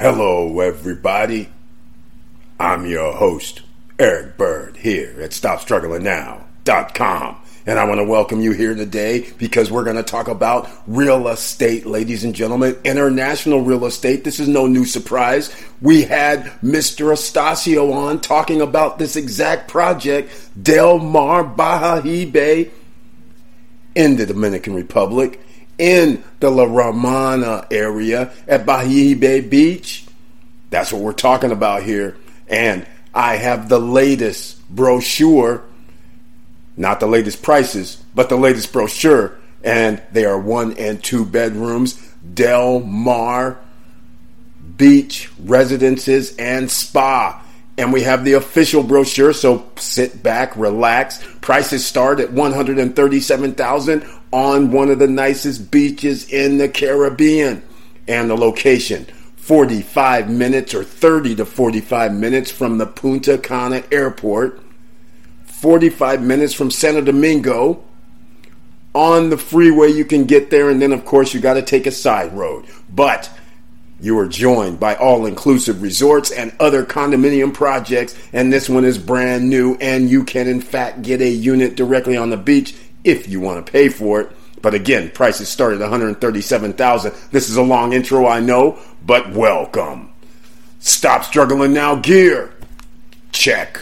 Hello, everybody. I'm your host, Eric Bird, here at StopStrugglingNow.com. And I want to welcome you here today because we're going to talk about real estate, ladies and gentlemen, international real estate. This is no new surprise. We had Mr. Astacio on talking about this exact project, Del Mar Bayahibe, in the Dominican Republic in the La Romana area at Bahia Bay Beach. That's what we're talking about here. And I have the latest brochure, not the latest prices, but the latest brochure. And they are one and two bedrooms, Del Mar Beach Residences and Spa. And we have the official brochure, so sit back, relax. Prices start at 137,000 on one of the nicest beaches in the Caribbean. And the location 45 minutes or 30 to 45 minutes from the Punta Cana airport, 45 minutes from Santo Domingo. On the freeway, you can get there, and then, of course, you got to take a side road. But you are joined by all inclusive resorts and other condominium projects, and this one is brand new, and you can, in fact, get a unit directly on the beach if you want to pay for it. But again, prices start at 137,000. This is a long intro, I know, but welcome. Stop struggling now gear. Check.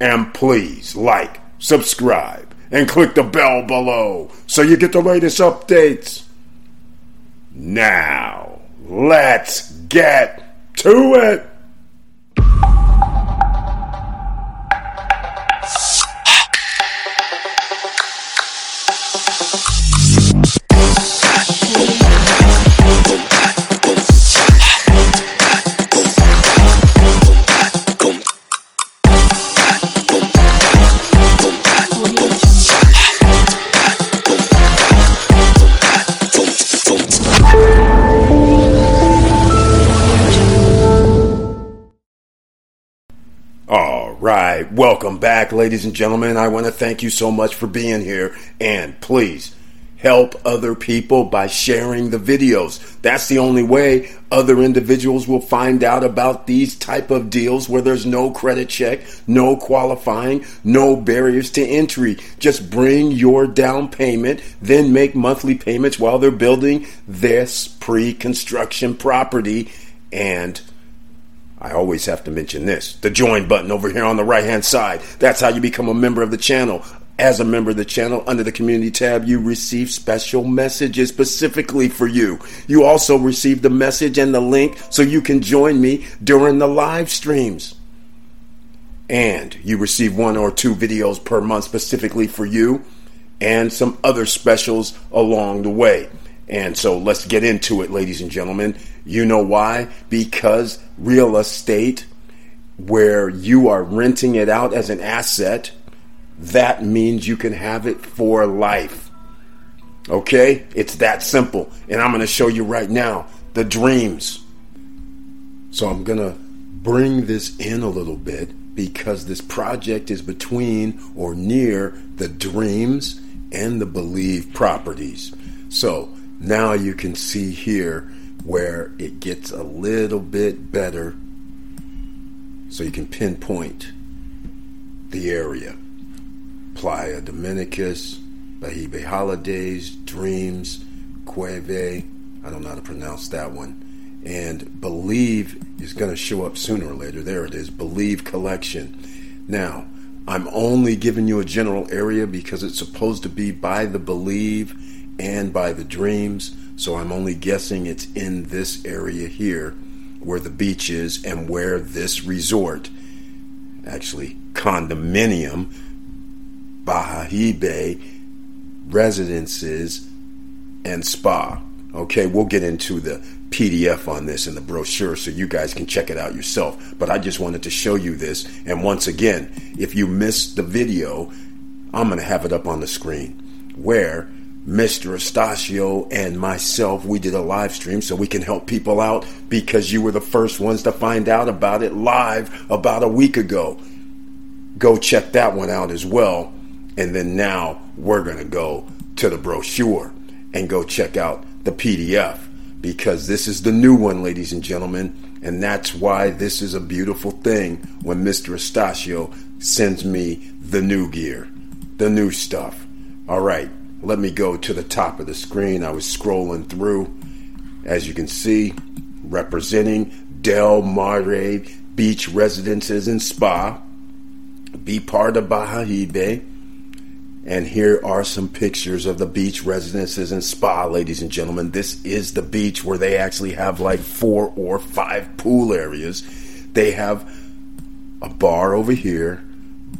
And please like, subscribe, and click the bell below so you get the latest updates. Now, let's get to it. Right, welcome back, ladies and gentlemen. I want to thank you so much for being here, and please help other people by sharing the videos. That's the only way other individuals will find out about these type of deals where there's no credit check, no qualifying, no barriers to entry. Just bring your down payment, then make monthly payments while they're building this pre-construction property and I always have to mention this the join button over here on the right hand side. That's how you become a member of the channel. As a member of the channel, under the community tab, you receive special messages specifically for you. You also receive the message and the link so you can join me during the live streams. And you receive one or two videos per month specifically for you and some other specials along the way. And so let's get into it, ladies and gentlemen. You know why? Because real estate, where you are renting it out as an asset, that means you can have it for life. Okay? It's that simple. And I'm going to show you right now the dreams. So I'm going to bring this in a little bit because this project is between or near the dreams and the believe properties. So now you can see here where it gets a little bit better so you can pinpoint the area. Playa Dominicus, Bahibe Holidays, Dreams, Cueve, I don't know how to pronounce that one. And Believe is going to show up sooner or later. There it is, Believe Collection. Now, I'm only giving you a general area because it's supposed to be by the Believe and by the dreams. So I'm only guessing it's in this area here where the beach is and where this resort, actually condominium, Bayahibe residences and spa. Okay, we'll get into the PDF on this in the brochure so you guys can check it out yourself. But I just wanted to show you this. And once again, if you missed the video, I'm going to have it up on the screen where Mr. Astacio and myself, we did a live stream so we can help people out because you were the first ones to find out about it live about a week ago. Go check that one out as well. And then now we're going to go to the brochure and go check out the PDF because this is the new one, ladies and gentlemen, and that's why this is a beautiful thing when Mr. Estacio sends me the new gear, the new stuff. All right, let me go to the top of the screen. I was scrolling through, as you can see, representing Del Mar Beach Residences and Spa. Be part of Bayahibe. And here are some pictures of the beach residences and spa, ladies and gentlemen. This is the beach where they actually have like four or five pool areas. They have a bar over here,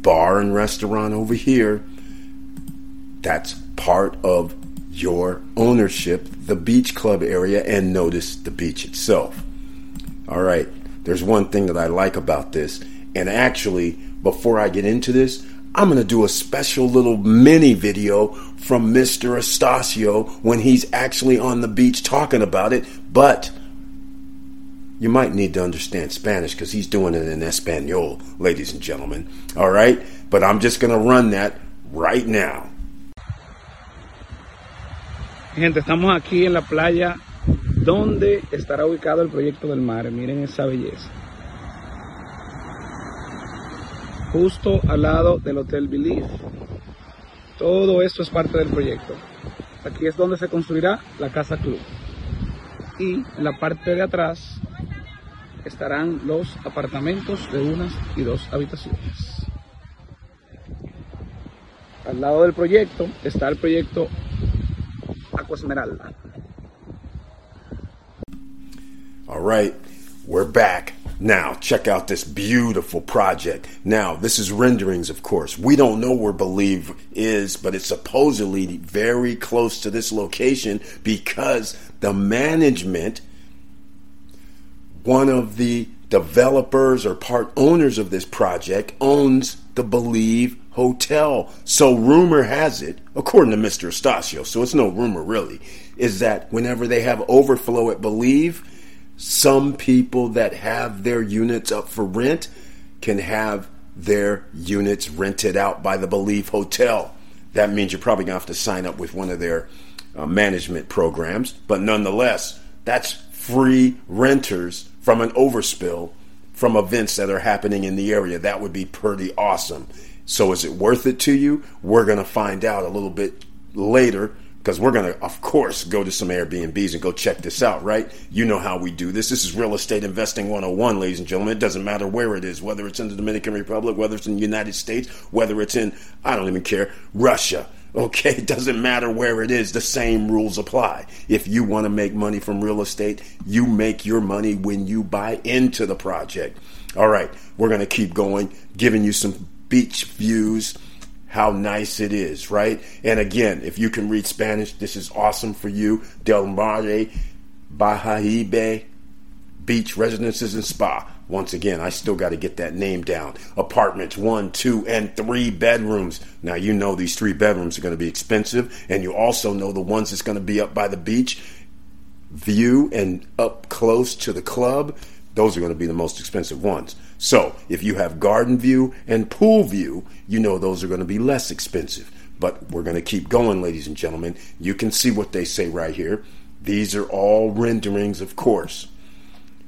bar and restaurant over here. That's part of your ownership, the beach club area, and notice the beach itself. All right, there's one thing that I like about this, and actually, before I get into this, I'm going to do a special little mini video from Mr. Estacio when he's actually on the beach talking about it. But you might need to understand Spanish because he's doing it in Espanol, ladies and gentlemen. All right? But I'm just going to run that right now. Gente, estamos aquí en la playa donde estará ubicado el proyecto del mar. Miren esa belleza. justo al lado del Hotel Belief. Todo esto es parte del proyecto. Aquí es donde se construirá la casa club. Y en la parte de atrás estarán los apartamentos de unas y dos habitaciones. Al lado del proyecto está el proyecto Aqua Esmeralda. All right, we're back. Now, check out this beautiful project. Now, this is renderings, of course. We don't know where Believe is, but it's supposedly very close to this location because the management, one of the developers or part owners of this project, owns the Believe Hotel. So, rumor has it, according to Mr. Estacio, so it's no rumor really, is that whenever they have overflow at Believe, some people that have their units up for rent can have their units rented out by the Believe Hotel. That means you're probably going to have to sign up with one of their uh, management programs, but nonetheless, that's free renters from an overspill from events that are happening in the area. That would be pretty awesome. So, is it worth it to you? We're going to find out a little bit later because we're going to, of course, go to some Airbnbs and go check this out, right? You know how we do this. This is real estate investing 101, ladies and gentlemen. It doesn't matter where it is, whether it's in the Dominican Republic, whether it's in the United States, whether it's in, I don't even care, Russia. Okay, it doesn't matter where it is, the same rules apply. If you want to make money from real estate, you make your money when you buy into the project. All right, we're going to keep going, giving you some beach views how nice it is, right? And again, if you can read Spanish, this is awesome for you. Del Mar, Bayahibe, Beach Residences and Spa. Once again, I still got to get that name down. Apartments, one, two, and three bedrooms. Now, you know these three bedrooms are going to be expensive, and you also know the ones that's going to be up by the beach, view, and up close to the club. Those are going to be the most expensive ones. So if you have garden view and pool view, you know those are going to be less expensive. But we're going to keep going, ladies and gentlemen. You can see what they say right here. These are all renderings, of course.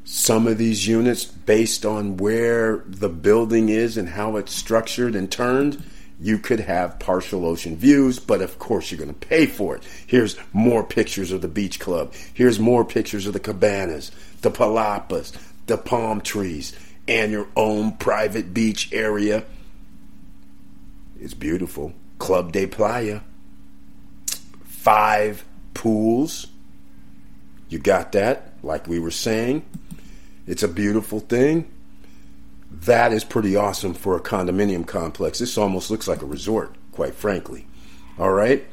Some of these units, based on where the building is and how it's structured and turned, you could have partial ocean views, but of course you're going to pay for it. Here's more pictures of the beach club. Here's more pictures of the cabanas, the palapas, the palm trees and your own private beach area. It's beautiful. Club de Playa. Five pools. You got that, like we were saying. It's a beautiful thing. That is pretty awesome for a condominium complex. This almost looks like a resort, quite frankly. All right?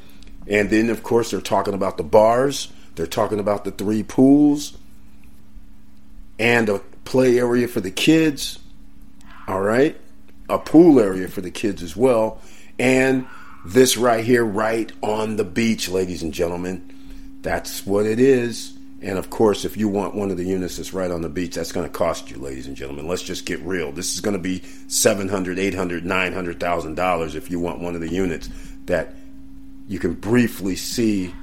And then, of course, they're talking about the bars, they're talking about the three pools, and a play area for the kids, all right, a pool area for the kids as well, and this right here, right on the beach, ladies and gentlemen. That's what it is. And of course, if you want one of the units that's right on the beach, that's going to cost you, ladies and gentlemen. Let's just get real. This is going to be seven hundred, eight hundred, nine hundred thousand dollars if you want one of the units that you can briefly see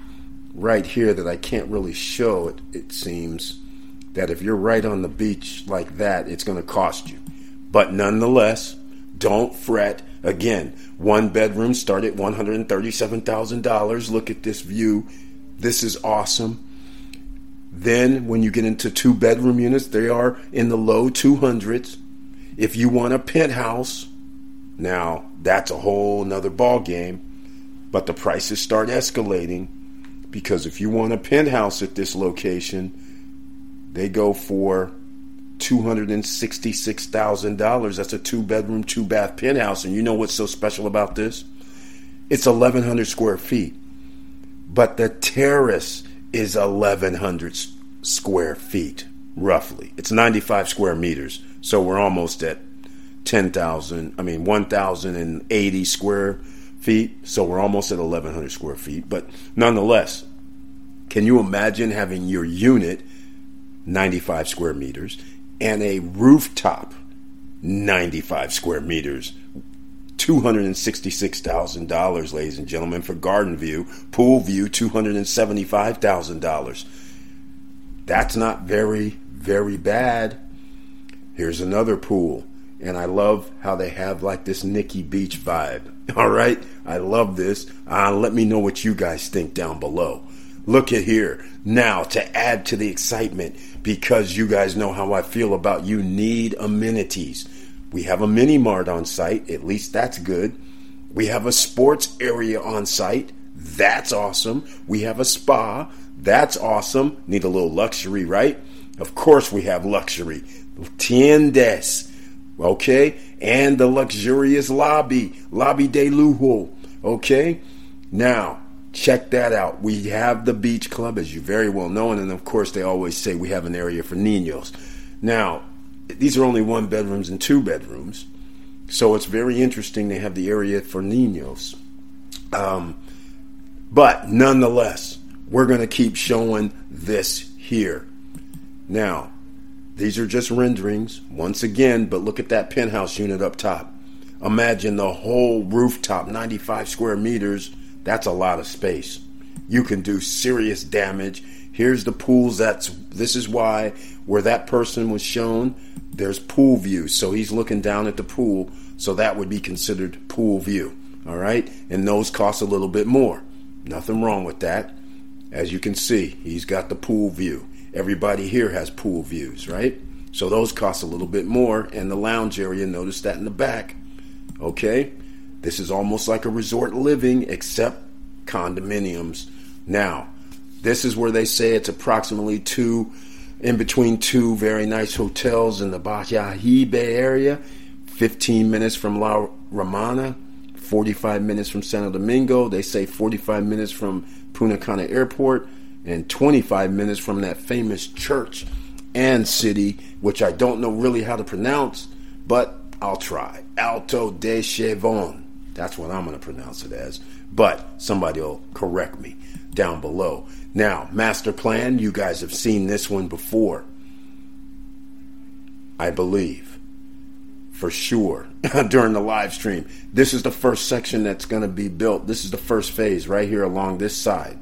right here that I can't really show it, it seems that if you're right on the beach like that, it's going to cost you. But nonetheless, don't fret. Again, one bedroom start at $137,000. Look at this view. This is awesome. Then, when you get into two bedroom units, they are in the low 200s. If you want a penthouse, now that's a whole nother ball game. But the prices start escalating because if you want a penthouse at this location, they go for $266,000. That's a two bedroom, two bath penthouse. And you know what's so special about this? It's 1,100 square feet. But the terrace is 1,100 square feet, roughly. It's 95 square meters. So we're almost at 10,000, I mean, 1,080 square feet. So we're almost at 1,100 square feet. But nonetheless, can you imagine having your unit 95 square meters and a rooftop 95 square meters $266,000, ladies and gentlemen, for garden view. Pool view, $275,000. That's not very, very bad. Here's another pool. And I love how they have like this Nikki Beach vibe. All right? I love this. Uh, let me know what you guys think down below. Look at here. Now, to add to the excitement, because you guys know how I feel about you need amenities. We have a mini mart on site, at least that's good. We have a sports area on site, that's awesome. We have a spa, that's awesome. Need a little luxury, right? Of course, we have luxury. Tiendes, okay? And the luxurious lobby, lobby de lujo, okay? Now, check that out. We have the beach club, as you very well know, and of course, they always say we have an area for niños. Now, these are only one bedrooms and two bedrooms, so it's very interesting they have the area for niños. Um, but nonetheless, we're going to keep showing this here. Now, these are just renderings, once again, but look at that penthouse unit up top. Imagine the whole rooftop, 95 square meters. That's a lot of space. You can do serious damage. Here's the pools. That's this is why where that person was shown, there's pool view. So he's looking down at the pool. So that would be considered pool view. All right, and those cost a little bit more. Nothing wrong with that. As you can see, he's got the pool view. Everybody here has pool views, right? So those cost a little bit more. And the lounge area, notice that in the back. Okay? This is almost like a resort living, except condominiums. Now, this is where they say it's approximately two, in between two very nice hotels in the Bayahibe area. 15 minutes from La Romana, 45 minutes from Santo Domingo. They say 45 minutes from Punta Cana Airport and 25 minutes from that famous church and city, which I don't know really how to pronounce, but I'll try. Alto de Chevron. That's what I'm going to pronounce it as. But somebody will correct me down below. Now, master plan, you guys have seen this one before. I believe. For sure. during the live stream. This is the first section that's going to be built. This is the first phase right here along this side.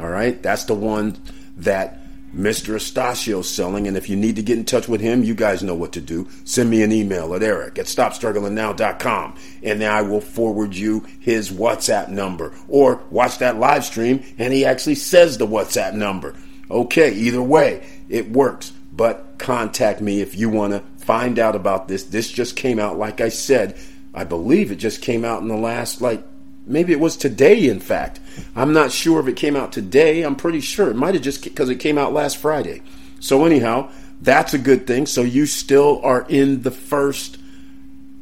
All right? That's the one that Mr. Estacio's selling. And if you need to get in touch with him, you guys know what to do. Send me an email at eric at stopstrugglingnow.com and I will forward you his WhatsApp number. Or watch that live stream and he actually says the WhatsApp number. Okay, either way, it works. But contact me if you want to find out about this. This just came out, like I said, I believe it just came out in the last, like, maybe it was today, in fact. I'm not sure if it came out today. I'm pretty sure. It might have just because it came out last Friday. So, anyhow, that's a good thing. So, you still are in the first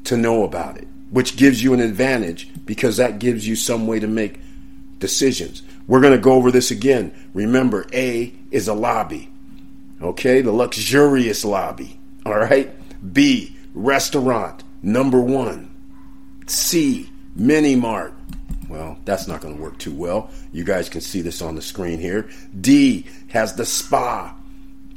to know about it, which gives you an advantage because that gives you some way to make decisions. We're going to go over this again. Remember, A is a lobby, okay? The luxurious lobby, all right? B, restaurant, number one. C, mini mart, well, that's not going to work too well. You guys can see this on the screen here. D has the spa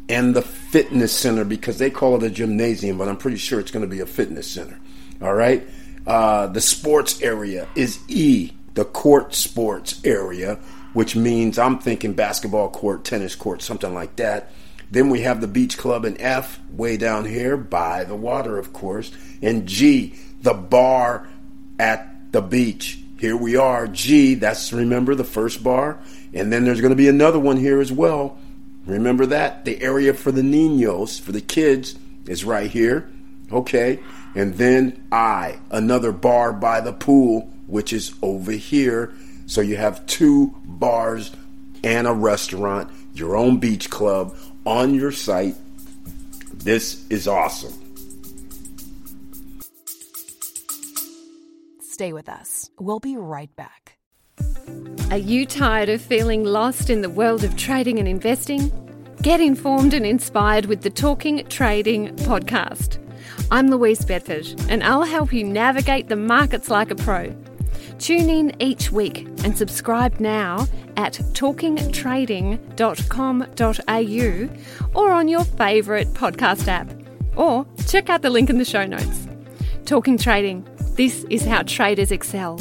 and the fitness center because they call it a gymnasium, but I'm pretty sure it's going to be a fitness center. All right. Uh, the sports area is E, the court sports area, which means I'm thinking basketball court, tennis court, something like that. Then we have the beach club in F, way down here by the water, of course. And G, the bar at the beach. Here we are, G, that's remember the first bar. And then there's going to be another one here as well. Remember that? The area for the ninos, for the kids, is right here. Okay. And then I, another bar by the pool, which is over here. So you have two bars and a restaurant, your own beach club on your site. This is awesome. Stay with us. We'll be right back. Are you tired of feeling lost in the world of trading and investing? Get informed and inspired with the Talking Trading podcast. I'm Louise Bedford, and I'll help you navigate the markets like a pro. Tune in each week and subscribe now at talkingtrading.com.au or on your favourite podcast app. Or check out the link in the show notes. Talking Trading. This is how traders excel.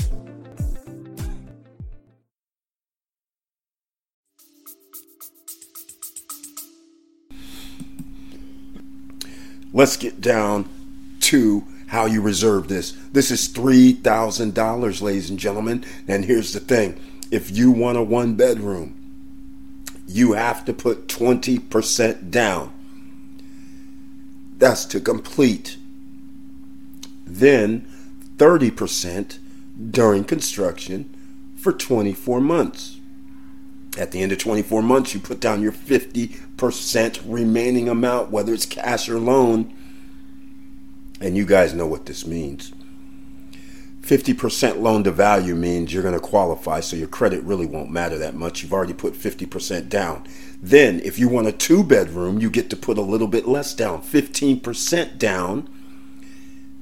Let's get down to how you reserve this. This is $3,000, ladies and gentlemen. And here's the thing if you want a one bedroom, you have to put 20% down. That's to complete. Then 30% during construction for 24 months. At the end of 24 months, you put down your 50% remaining amount, whether it's cash or loan and you guys know what this means. 50% loan to value means you're going to qualify, so your credit really won't matter that much. You've already put 50% down. Then, if you want a two bedroom, you get to put a little bit less down, 15% down.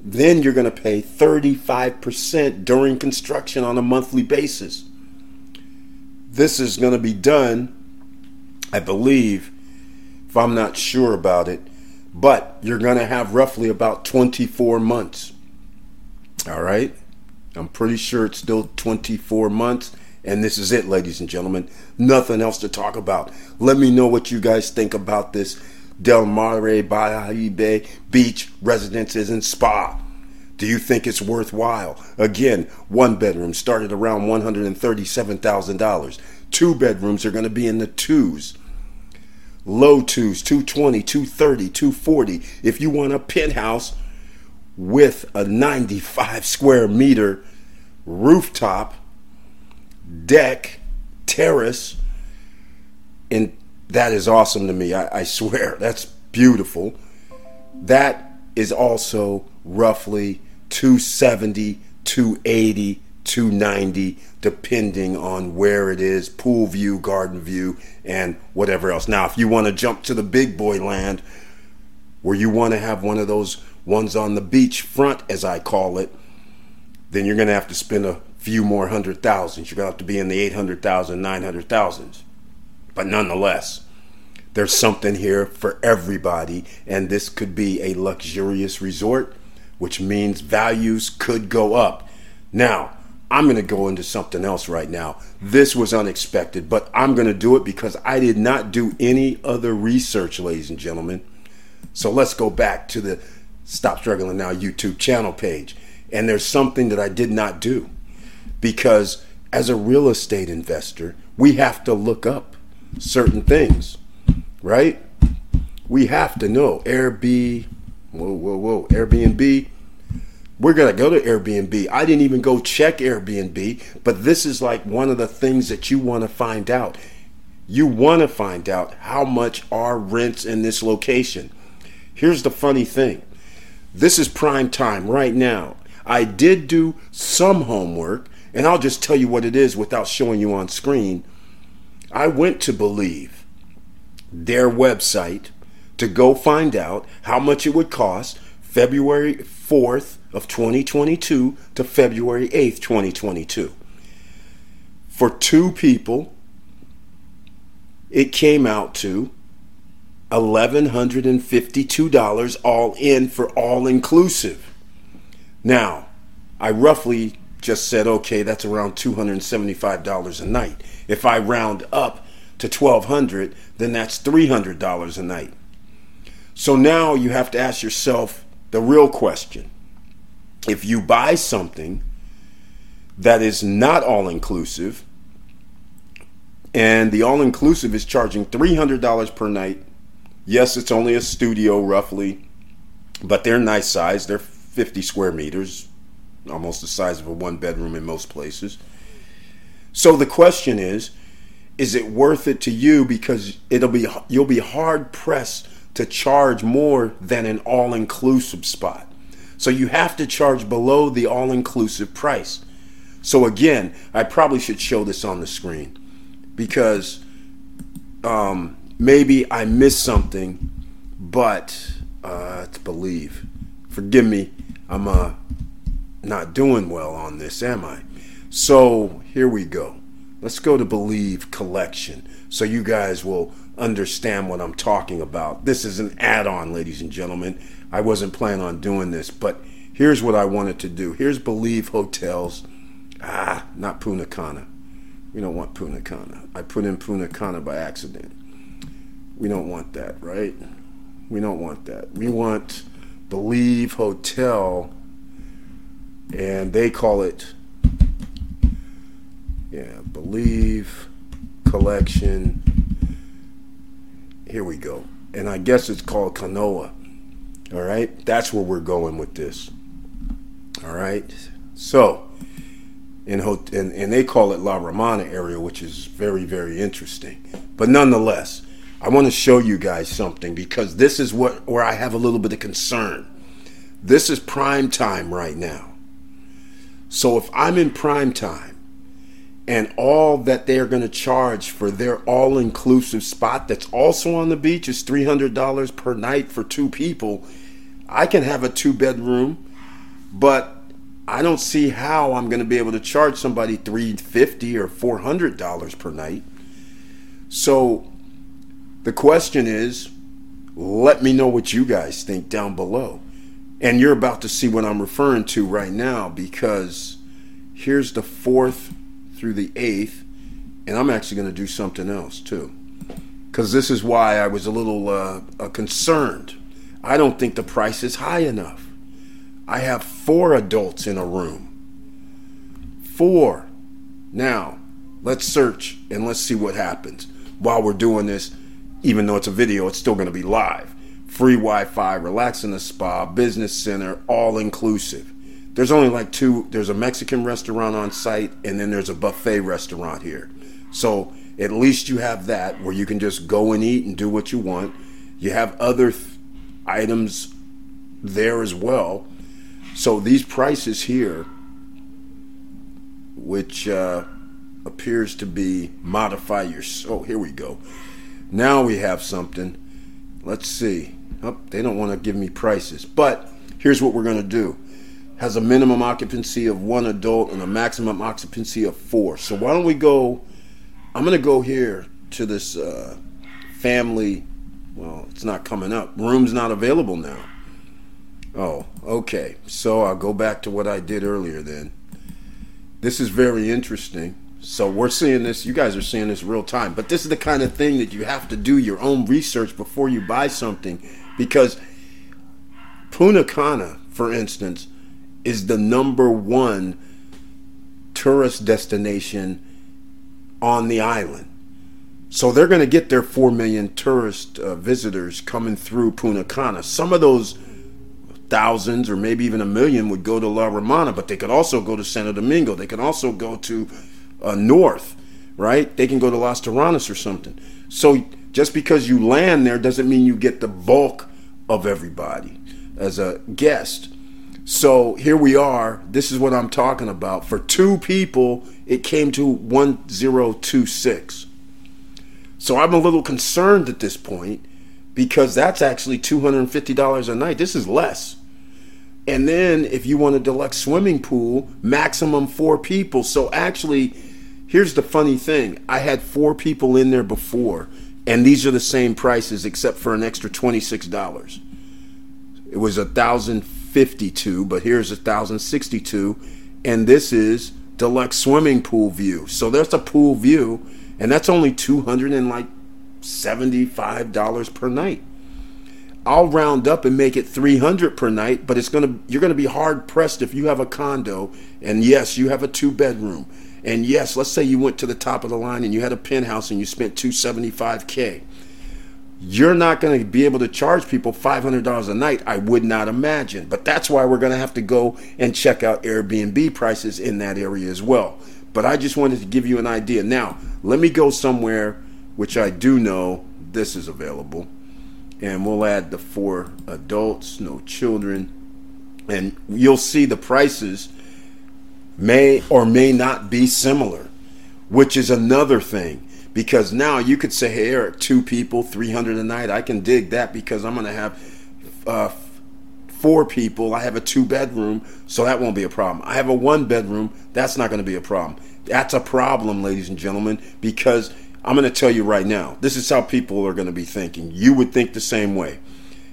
Then you're going to pay 35% during construction on a monthly basis. This is going to be done, I believe, if I'm not sure about it, but you're going to have roughly about 24 months. All right? I'm pretty sure it's still 24 months. And this is it, ladies and gentlemen. Nothing else to talk about. Let me know what you guys think about this Del Mar Bayahibe Beach Residences and Spa. Do you think it's worthwhile? Again, one bedroom started around $137,000. Two bedrooms are going to be in the twos low twos 220 230 240 if you want a penthouse with a 95 square meter rooftop deck terrace and that is awesome to me I, I swear. That's beautiful. That is also roughly 270 280 290 depending on where it is pool view garden view and whatever else. Now if you want to jump to the big boy land where you want to have one of those ones on the beach front as i call it then you're going to have to spend a few more hundred thousands. You're going to have to be in the 800000 900000s but nonetheless there's something here for everybody and this could be a luxurious resort which means values could go up now I'm going to go into something else right now. This was unexpected, but I'm going to do it because I did not do any other research, ladies and gentlemen. So let's go back to the Stop Struggling Now YouTube channel page. And there's something that I did not do because as a real estate investor, we have to look up certain things, right? We have to know Airbnb, whoa, whoa, whoa, Airbnb we're to go to Airbnb. I didn't even go check Airbnb, but this is like one of the things that you want to find out. You want to find out how much are rents in this location. Here's the funny thing this is prime time right now. I did do some homework, and I'll just tell you what it is without showing you on screen. I went to Believe, their website, to go find out how much it would cost February 4th of 2022 to February 8th, 2022. For two people, it came out to $1,152 all in for all inclusive. Now, I roughly just said, okay, that's around $275 a night. If I round up to 1200 then that's $300 a night. So now you have to ask yourself the real question. If you buy something that is not all inclusive, and the all inclusive is charging $300 per night, yes, it's only a studio roughly, but they're nice size. They're 50 square meters, almost the size of a one bedroom in most places. So the question is, is it worth it to you because it'll be you'll be hard pressed to charge more than an all inclusive spot. So you have to charge below the all inclusive price. So again, I probably should show this on the screen because um, maybe I missed something, but uh, to believe. Forgive me, I'm uh, not doing well on this, am I? So here we go. Let's go to Believe Collection so you guys will understand what I'm talking about. This is an add on, ladies and gentlemen. I wasn't planning on doing this, but here's what I wanted to do. Here's Believe Hotels. Ah, not Punta Cana. We don't want Punta Cana. I put in Punta Cana by accident. We don't want that, right? We don't want that. We want Believe Hotel, and they call it, yeah, Believe Collection. Here we go. And I guess it's called Canoa. All right? That's where we're going with this. All right? So, in, and, and they call it La Romana area, which is very, very interesting. But nonetheless, I want to show you guys something because this is what where I have a little bit of concern. This is prime time right now. So if I'm in prime time and all that they're going to charge for their all-inclusive spot that's also on the beach is $300 per night for two people, I can have a two-bedroom, but I don't see how I'm going to be able to charge somebody 350 or $400 per night. So the question is, let me know what you guys think down below. And you're about to see what I'm referring to right now because here's the 4th through the 8th and I'm actually going to do something else too. Cuz this is why I was a little uh, uh, concerned. I don't think the price is high enough. I have four adults in a room. Four. Now, let's search and let's see what happens. While we're doing this, even though it's a video, it's still going to be live. Free Wi Fi, relax in the spa, business center, all inclusive. There's only like two, there's a Mexican restaurant on site, and then there's a buffet restaurant here. So at least you have that where you can just go and eat and do what you want. You have other th- items there as well so these prices here, which uh, appears to be modify your. Oh, here we go. Now we have something. Let's see. Oh, they don't want to give me prices, but here's what we're going to do. Has a minimum occupancy of one adult and a maximum occupancy of four. So why don't we go? I'm to go here to this uh, family. Well, it's not coming up. Room's not available now. Oh, okay. So I'll go back to what I did earlier then. This is very interesting. So we're seeing this, you guys are seeing this real time. But this is the kind of thing that you have to do your own research before you buy something because Punta Cana, for instance, is the number one tourist destination on the island. So they're going to get their 4 million tourist uh, visitors coming through Punta Cana. Some of those thousands or maybe even a million would go to La Romana, but they could also go to Santo Domingo. They can also go to uh, North, right? They can go to Las Terrenas or something. So just because you land there doesn't mean you get the bulk of everybody as a guest. So here we are. This is what I'm talking about. For two people, it came to 1026. So I'm a little concerned at this point because that's actually $250 a night. This is less. And then if you want a deluxe swimming pool, maximum four people. So actually, here's the funny thing I had four people in there before, and these are the same prices except for an extra $26. It was a thousand fifty-two, but here's a thousand sixty-two, and this is deluxe swimming pool view. So there's a pool view, and that's only two hundred and like seventy-five dollars per night. I'll round up and make it 300 per night, but it's going to you're going to be hard pressed if you have a condo and yes, you have a two bedroom. And yes, let's say you went to the top of the line and you had a penthouse and you spent 275k. You're not going to be able to charge people $500 a night, I would not imagine. But that's why we're going to have to go and check out Airbnb prices in that area as well. But I just wanted to give you an idea. Now, let me go somewhere which I do know this is available and we'll add the four adults, no children, and you'll see the prices may or may not be similar, which is another thing. Because now you could say, hey, Eric, two people, 300 a night. I can dig that because I'm going to have uh, four people. I have a two bedroom, so that won't be a problem. I have a one bedroom. That's not going to be a problem. That's a problem, ladies and gentlemen, because I'm going to tell you right now, this is how people are going to be thinking. You would think the same way.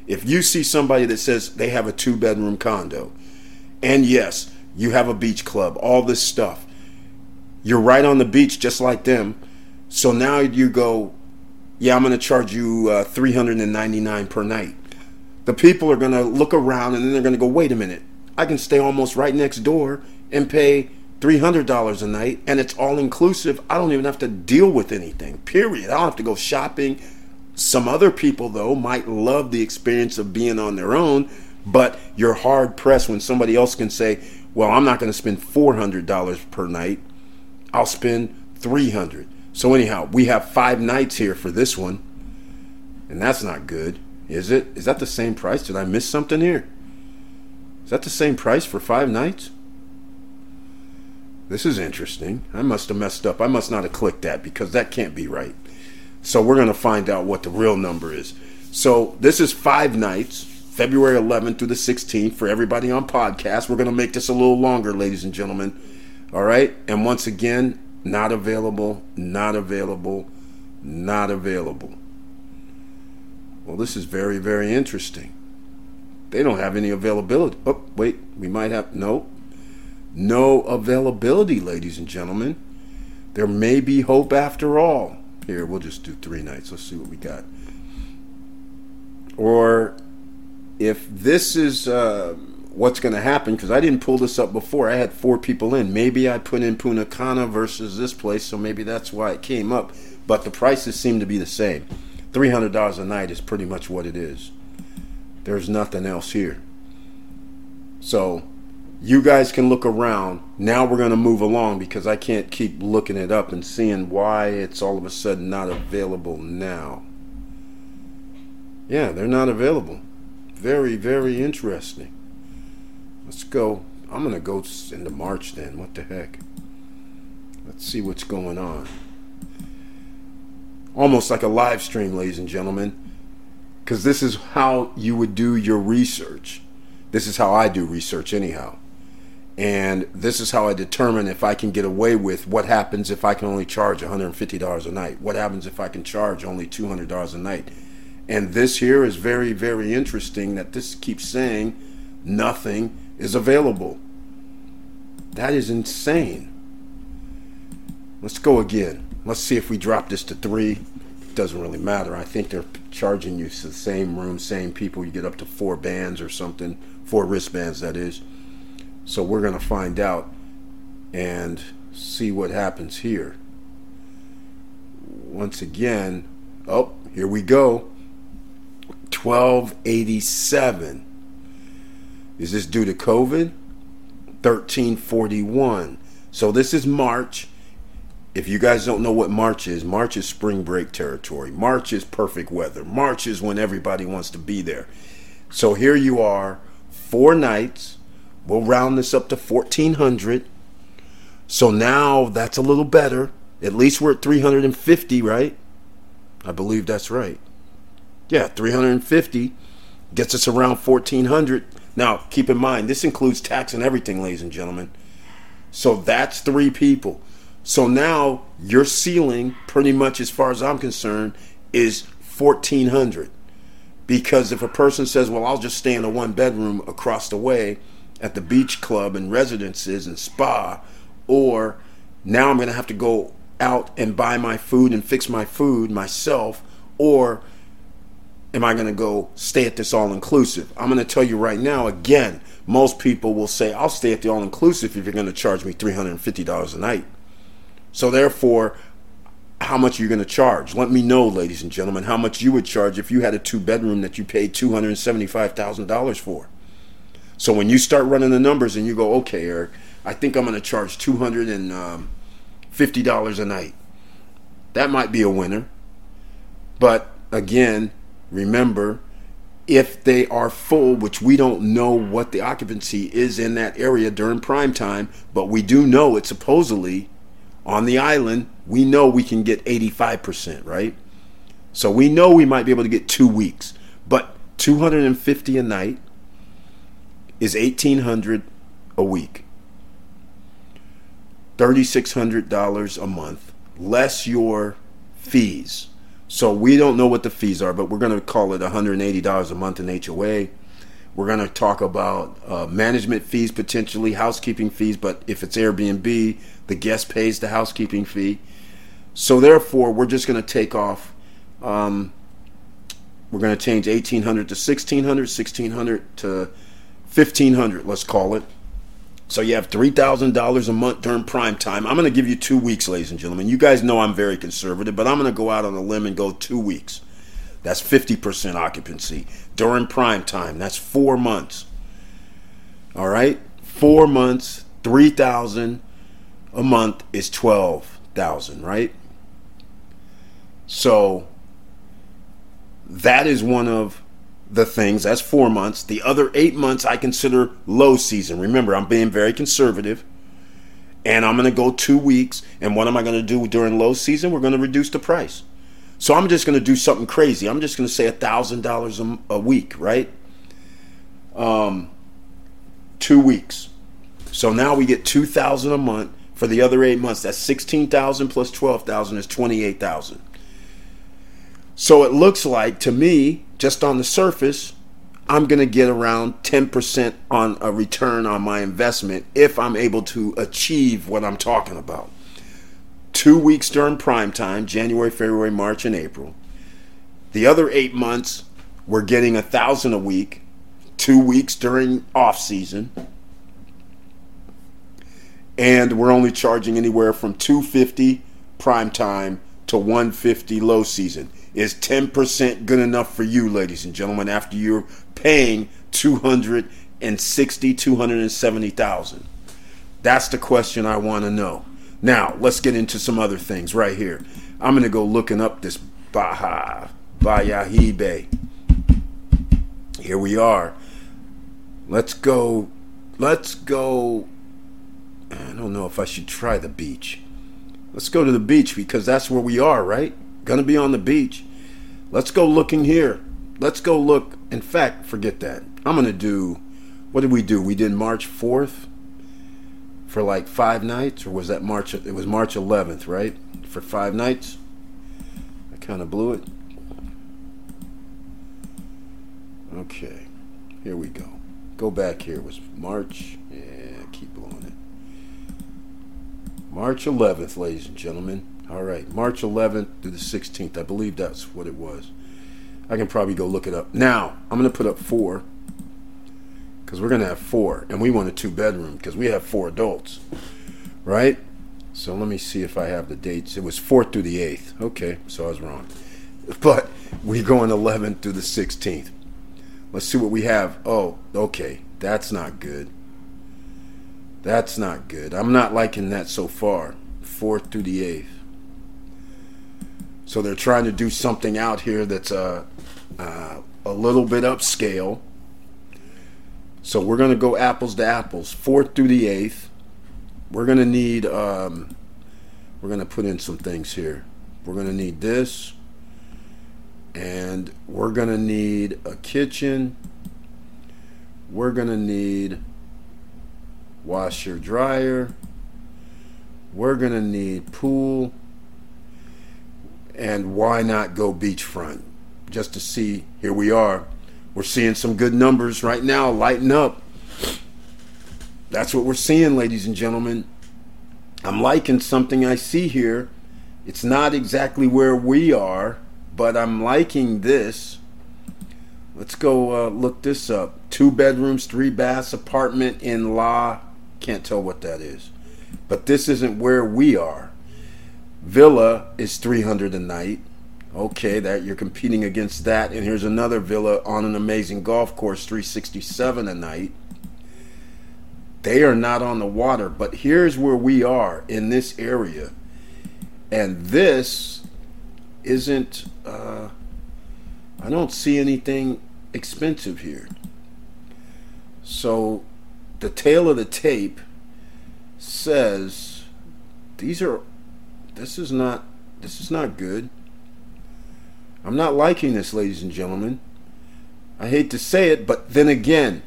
If you see somebody that says they have a two bedroom condo, and yes, you have a beach club, all this stuff, you're right on the beach just like them. So now you go, yeah, I'm going to charge you uh, 399 per night. The people are going to look around and then they're going to go, wait a minute, I can stay almost right next door and pay $300 a night and it's all inclusive. I don't even have to deal with anything, period. I don't have to go shopping. Some other people, though, might love the experience of being on their own, but you're hard pressed when somebody else can say, well, I'm not going to spend $400 per night. I'll spend 300 So, anyhow, we have five nights here for this one, and that's not good, is it? Is that the same price? Did I miss something here? Is that the same price for five nights? This is interesting. I must have messed up. I must not have clicked that because that can't be right. So we're going to find out what the real number is. So this is five nights, February 11th through the 16th for everybody on podcast. We're going to make this a little longer, ladies and gentlemen. All right. And once again, not available, not available, not available. Well, this is very, very interesting. They don't have any availability. Oh, wait, we might have. No, no availability, ladies and gentlemen. There may be hope after all. Here, we'll just do three nights. Let's see what we got. Or if this is uh, what's going to happen, because I didn't pull this up before, I had four people in. Maybe I put in Punta Cana versus this place, so maybe that's why it came up. But the prices seem to be the same. $300 a night is pretty much what it is. There's nothing else here. So you guys can look around. Now we're going to move along because I can't keep looking it up and seeing why it's all of a sudden not available now. Yeah, they're not available. Very, very interesting. Let's go. I'm to go into March then. What the heck? Let's see what's going on. Almost like a live stream, ladies and gentlemen. Because this is how you would do your research. This is how I do research, anyhow. And this is how I determine if I can get away with what happens if I can only charge $150 a night. What happens if I can charge only $200 a night? And this here is very, very interesting that this keeps saying nothing is available. That is insane. Let's go again. Let's see if we drop this to three. It doesn't really matter. I think they're charging you the same room, same people. You get up to four bands or something, four wristbands, that is. So we're going to find out and see what happens here. Once again, oh, here we go. 1287. Is this due to COVID? 1341. So this is March. If you guys don't know what March is, March is spring break territory. March is perfect weather. March is when everybody wants to be there. So here you are, four nights, We'll round this up to 1400. So now that's a little better. At least we're at 350, right? I believe that's right. Yeah, 350 gets us around 1400. Now, keep in mind, this includes tax and everything, ladies and gentlemen. So that's three people. So now your ceiling, pretty much as far as I'm concerned, is 1400. Because if a person says, well, I'll just stay in a one bedroom across the way, at the beach club and residences and spa, or now I'm going to have to go out and buy my food and fix my food myself, or am I going to go stay at this all inclusive? I'm going to tell you right now, again, most people will say, I'll stay at the all inclusive if you're going to charge me $350 a night. So, therefore, how much are you going to charge? Let me know, ladies and gentlemen, how much you would charge if you had a two bedroom that you paid $275,000 for. So, when you start running the numbers and you go, okay, Eric, I think I'm going to charge $250 a night, that might be a winner. But again, remember, if they are full, which we don't know what the occupancy is in that area during prime time, but we do know it supposedly on the island, we know we can get 85%, right? So we know we might be able to get two weeks, but 250 a night is 1800 a week. $3,600 a month, less your fees. So we don't know what the fees are, but we're going to call it $180 a month in HOA. We're going to talk about uh, management fees, potentially housekeeping fees, but if it's Airbnb, the guest pays the housekeeping fee. So therefore, we're just going to take off. Um, we're going to change 1800 to 1600, 1600 to 1500, let's call it. So you have $3,000 a month during prime time. I'm going to give you two weeks, ladies and gentlemen. You guys know I'm very conservative, but I'm going to go out on a limb and go two weeks. That's 50% occupancy during prime time. That's four months. All right? Four months, 3000 a month is 12,000, right? So that is one of the things. That's four months. The other eight months I consider low season. Remember, I'm being very conservative. And I'm going to go two weeks. And what am I going to do during low season? We're going to reduce the price. So I'm just going to do something crazy. I'm just going to say $1,000 a week, right? Um, two weeks. So now we get 2000 a month for the other eight months. That's 16,000 plus 12,000 is 28,000. So it looks like to me, just on the surface, I'm going to get around 10% on a return on my investment if I'm able to achieve what I'm talking about. Two weeks during prime time, January, February, March, and April. The other eight months, we're getting a thousand a week. Two weeks during off season, and we're only charging anywhere from 250 prime time to 150 low season. Is 10% good enough for you, ladies and gentlemen, after you're paying 260, 270,000? That's the question I want to know. Now, let's get into some other things right here. I'm going to go looking up this Baja, Bayahibe. Here we are. Let's go. Let's go I don't know if I should try the beach. Let's go to the beach because that's where we are, right? Gonna be on the beach. Let's go looking here. Let's go look. In fact, forget that. I'm gonna do. What did we do? We did March 4th for like five nights, or was that March? It was March 11th, right? For five nights. I kind of blew it. Okay, here we go. Go back here. It was March. Yeah, keep blowing it. March 11th, ladies and gentlemen. All right, March 11th through the 16th. I believe that's what it was. I can probably go look it up. Now, I'm going to put up four because we're going to have four, and we want a two bedroom because we have four adults, right? So let me see if I have the dates. It was 4th through the 8th. Okay, so I was wrong. But we're going 11th through the 16th. Let's see what we have. Oh, okay, that's not good. That's not good. I'm not liking that so far. Fourth through the eighth. So they're trying to do something out here that's uh, uh, a little bit upscale. So we're going to go apples to apples. Fourth through the eighth. We're going to need. Um, we're going to put in some things here. We're going to need this. And we're going to need a kitchen. We're going to need washer dryer. We're going to need pool. And why not go beachfront? Just to see, here we are. We're seeing some good numbers right now, lighten up. that's what we're seeing, ladies and gentlemen. I'm liking something I see here. It's not exactly where we are, but I'm liking this. Let's go uh, look this up. Two bedrooms, three baths apartment in La. Can't tell what that is. But this isn't where we are. Villa is 300 a night. Okay, that you're competing against that. And here's another villa on an amazing golf course, 367 a night. They are not on the water, but here's where we are in this area. And this isn't, uh, I don't see anything expensive here. So the tail of the tape says these are, this is not, this is not good. I'm not liking this, ladies and gentlemen. I hate to say it, but then again,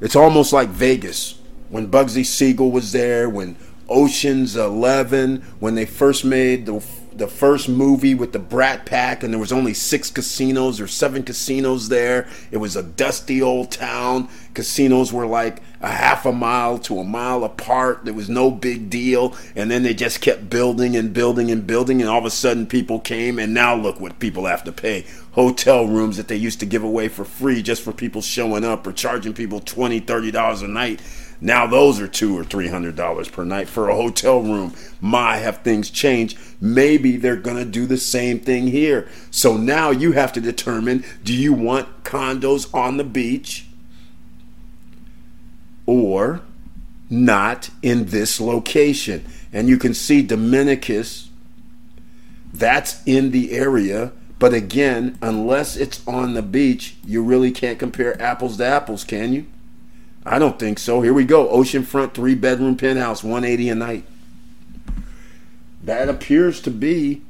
it's almost like Vegas when Bugsy Siegel was there, when Ocean's Eleven, when they first made the the first movie with the Brat Pack, and there was only six casinos or seven casinos there. It was a dusty old town. Casinos were like a half a mile to a mile apart. There was no big deal, and then they just kept building and building and building, and all of a sudden people came, and now look what people have to pay hotel rooms that they used to give away for free just for people showing up or charging people $20, $30 a night. Now those are two or three hundred dollars per night for a hotel room. My, have things changed? Maybe they're gonna do the same thing here. So now you have to determine: Do you want condos on the beach or not in this location? And you can see Dominicus. That's in the area but again, unless it's on the beach, you really can't compare apples to apples, can you? I don't think so. Here we go. Oceanfront three bedroom penthouse, 180 a night. That appears to be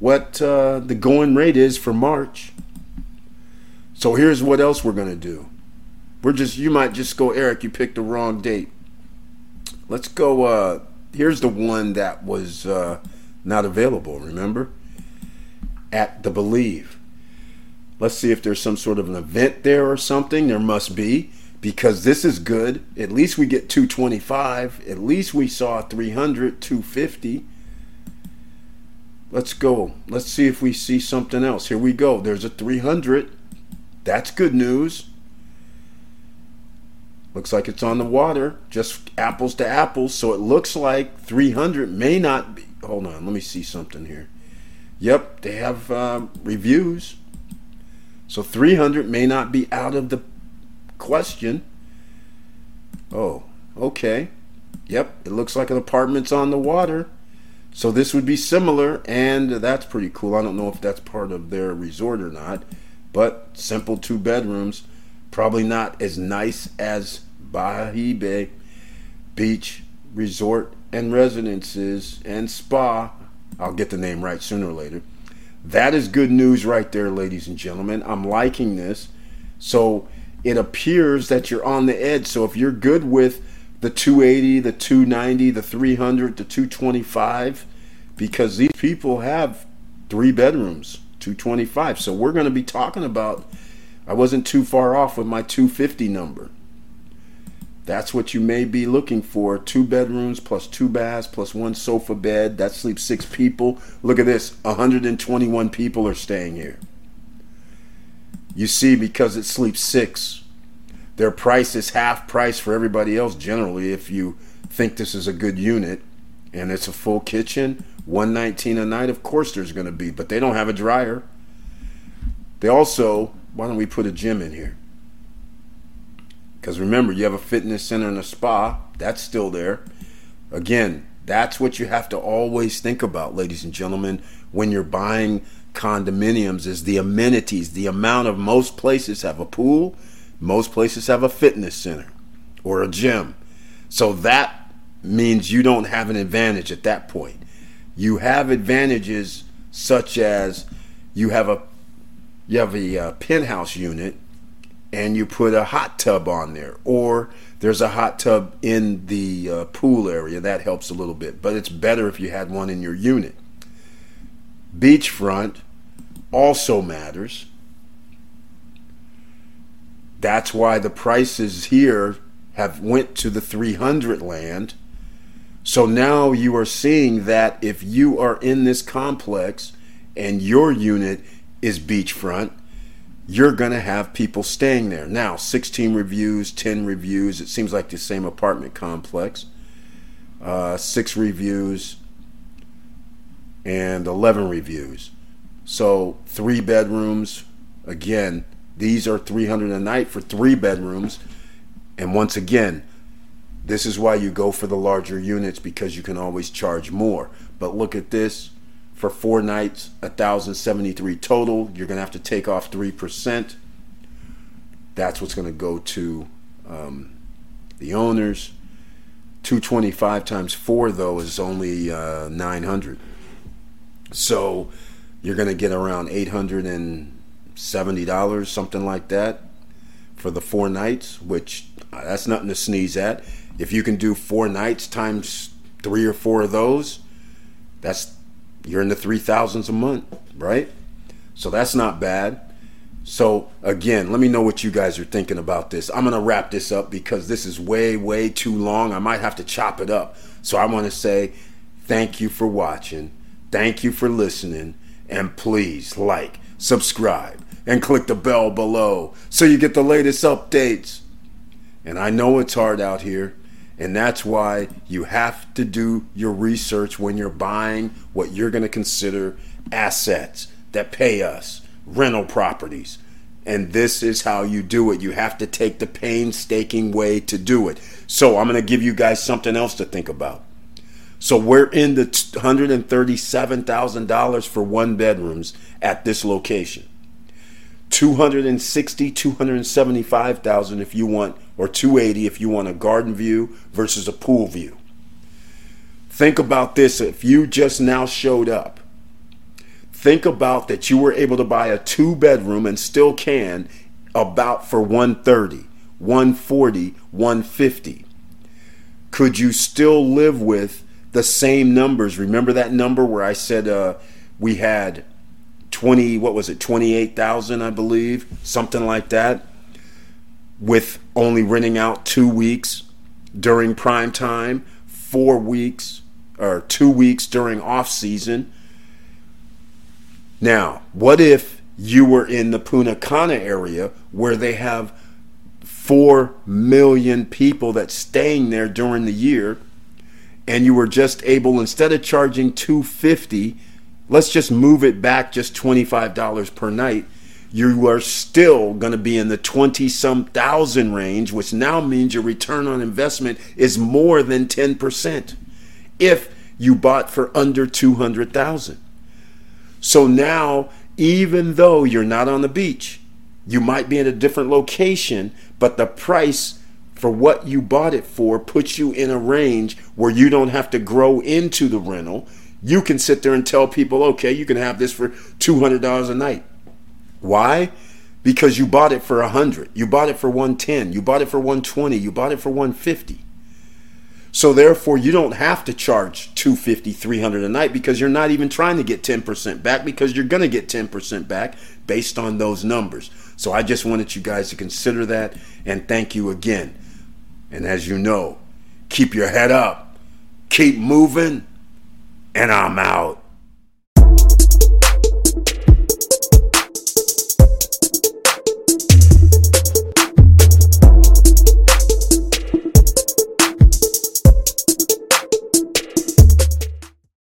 what uh, the going rate is for March. So here's what else we're gonna do. We're just you might just go, Eric, you picked the wrong date. Let's go uh here's the one that was uh not available, remember? at the Believe. Let's see if there's some sort of an event there or something. There must be because this is good. At least we get 225. At least we saw 300, 250. Let's go. Let's see if we see something else. Here we go. There's a 300. That's good news. Looks like it's on the water, just apples to apples. So it looks like 300 may not be. Hold on, let me see something here. Yep, they have uh, reviews. So 300 may not be out of the question. Oh, okay. Yep, it looks like an apartment's on the water. So this would be similar, and that's pretty cool. I don't know if that's part of their resort or not, but simple two bedrooms. Probably not as nice as Bahibe Beach Resort and Residences and Spa I'll get the name right sooner or later. That is good news right there, ladies and gentlemen. I'm liking this. So it appears that you're on the edge. So if you're good with the 280, the 290, the 300, the 225, because these people have three bedrooms, 225. So we're going to be talking about, I wasn't too far off with my 250 number. That's what you may be looking for. Two bedrooms plus two baths plus one sofa bed. That sleeps six people. Look at this 121 people are staying here. You see, because it sleeps six, their price is half price for everybody else generally if you think this is a good unit and it's a full kitchen 119 a night of course there's going to be but they don't have a dryer they also why don't we put a gym in here because remember, you have a fitness center and a spa, that's still there. Again, that's what you have to always think about, ladies and gentlemen, when you're buying condominiums is the amenities, the amount of most places have a pool, most places have a fitness center or a gym. So that means you don't have an advantage at that point. You have advantages such as you have a you have a uh, penthouse unit and you put a hot tub on there, or there's a hot tub in the uh, pool area. That helps a little bit, but it's better if you had one in your unit. Beachfront also matters. That's why the prices here have went to the 300 land. So now you are seeing that if you are in this complex and your unit is beachfront, you're going to have people staying there. Now, 16 reviews, 10 reviews, it seems like the same apartment complex. Uh, 6 reviews and 11 reviews. So, 3 bedrooms, again, these are 300 a night for 3 bedrooms. And once again, this is why you go for the larger units because you can always charge more. But look at this for four nights, 1,073 total. You're going to have to take off 3%. That's what's going to go to um, the owners. 225 times four, though, is only uh, 900. So you're going to get around $870, something like that, for the four nights, which uh, that's nothing to sneeze at. If you can do four nights times three or four of those, that's you're in the three thousands a month, right? So that's not bad. So again, let me know what you guys are thinking about this. I'm gonna wrap this up because this is way, way too long. I might have to chop it up. So I want to say thank you for watching, thank you for listening, and please like, subscribe, and click the bell below so you get the latest updates. And I know it's hard out here. And that's why you have to do your research when you're buying what you're going to consider assets that pay us, rental properties. And this is how you do it. You have to take the painstaking way to do it. So I'm going to give you guys something else to think about. So we're in the $137,000 for one bedrooms at this location. 260 275,000 if you want or 280 if you want a garden view versus a pool view. Think about this if you just now showed up. Think about that you were able to buy a two bedroom and still can about for 130, 140, 150. Could you still live with the same numbers? Remember that number where I said uh, we had 20 what was it 28,000 I believe something like that with only renting out 2 weeks during prime time 4 weeks or 2 weeks during off season now what if you were in the Punta Cana area where they have 4 million people that staying there during the year and you were just able instead of charging 250 let's just move it back just $25 per night. You are still going to be in the 20 some thousand range which now means your return on investment is more than 10% if you bought for under 200,000 so now even though you're not on the beach you might be in a different location but the price for what you bought it for puts you in a range where you don't have to grow into the rental you can sit there and tell people, okay, you can have this for $200 a night. Why? Because you bought it for 100. You bought it for 110. You bought it for 120. You bought it for 150. So therefore, you don't have to charge 250, 300 a night because you're not even trying to get 10% back because you're going to get 10% back based on those numbers. So I just wanted you guys to consider that and thank you again. And as you know, keep your head up. Keep moving and I'm out.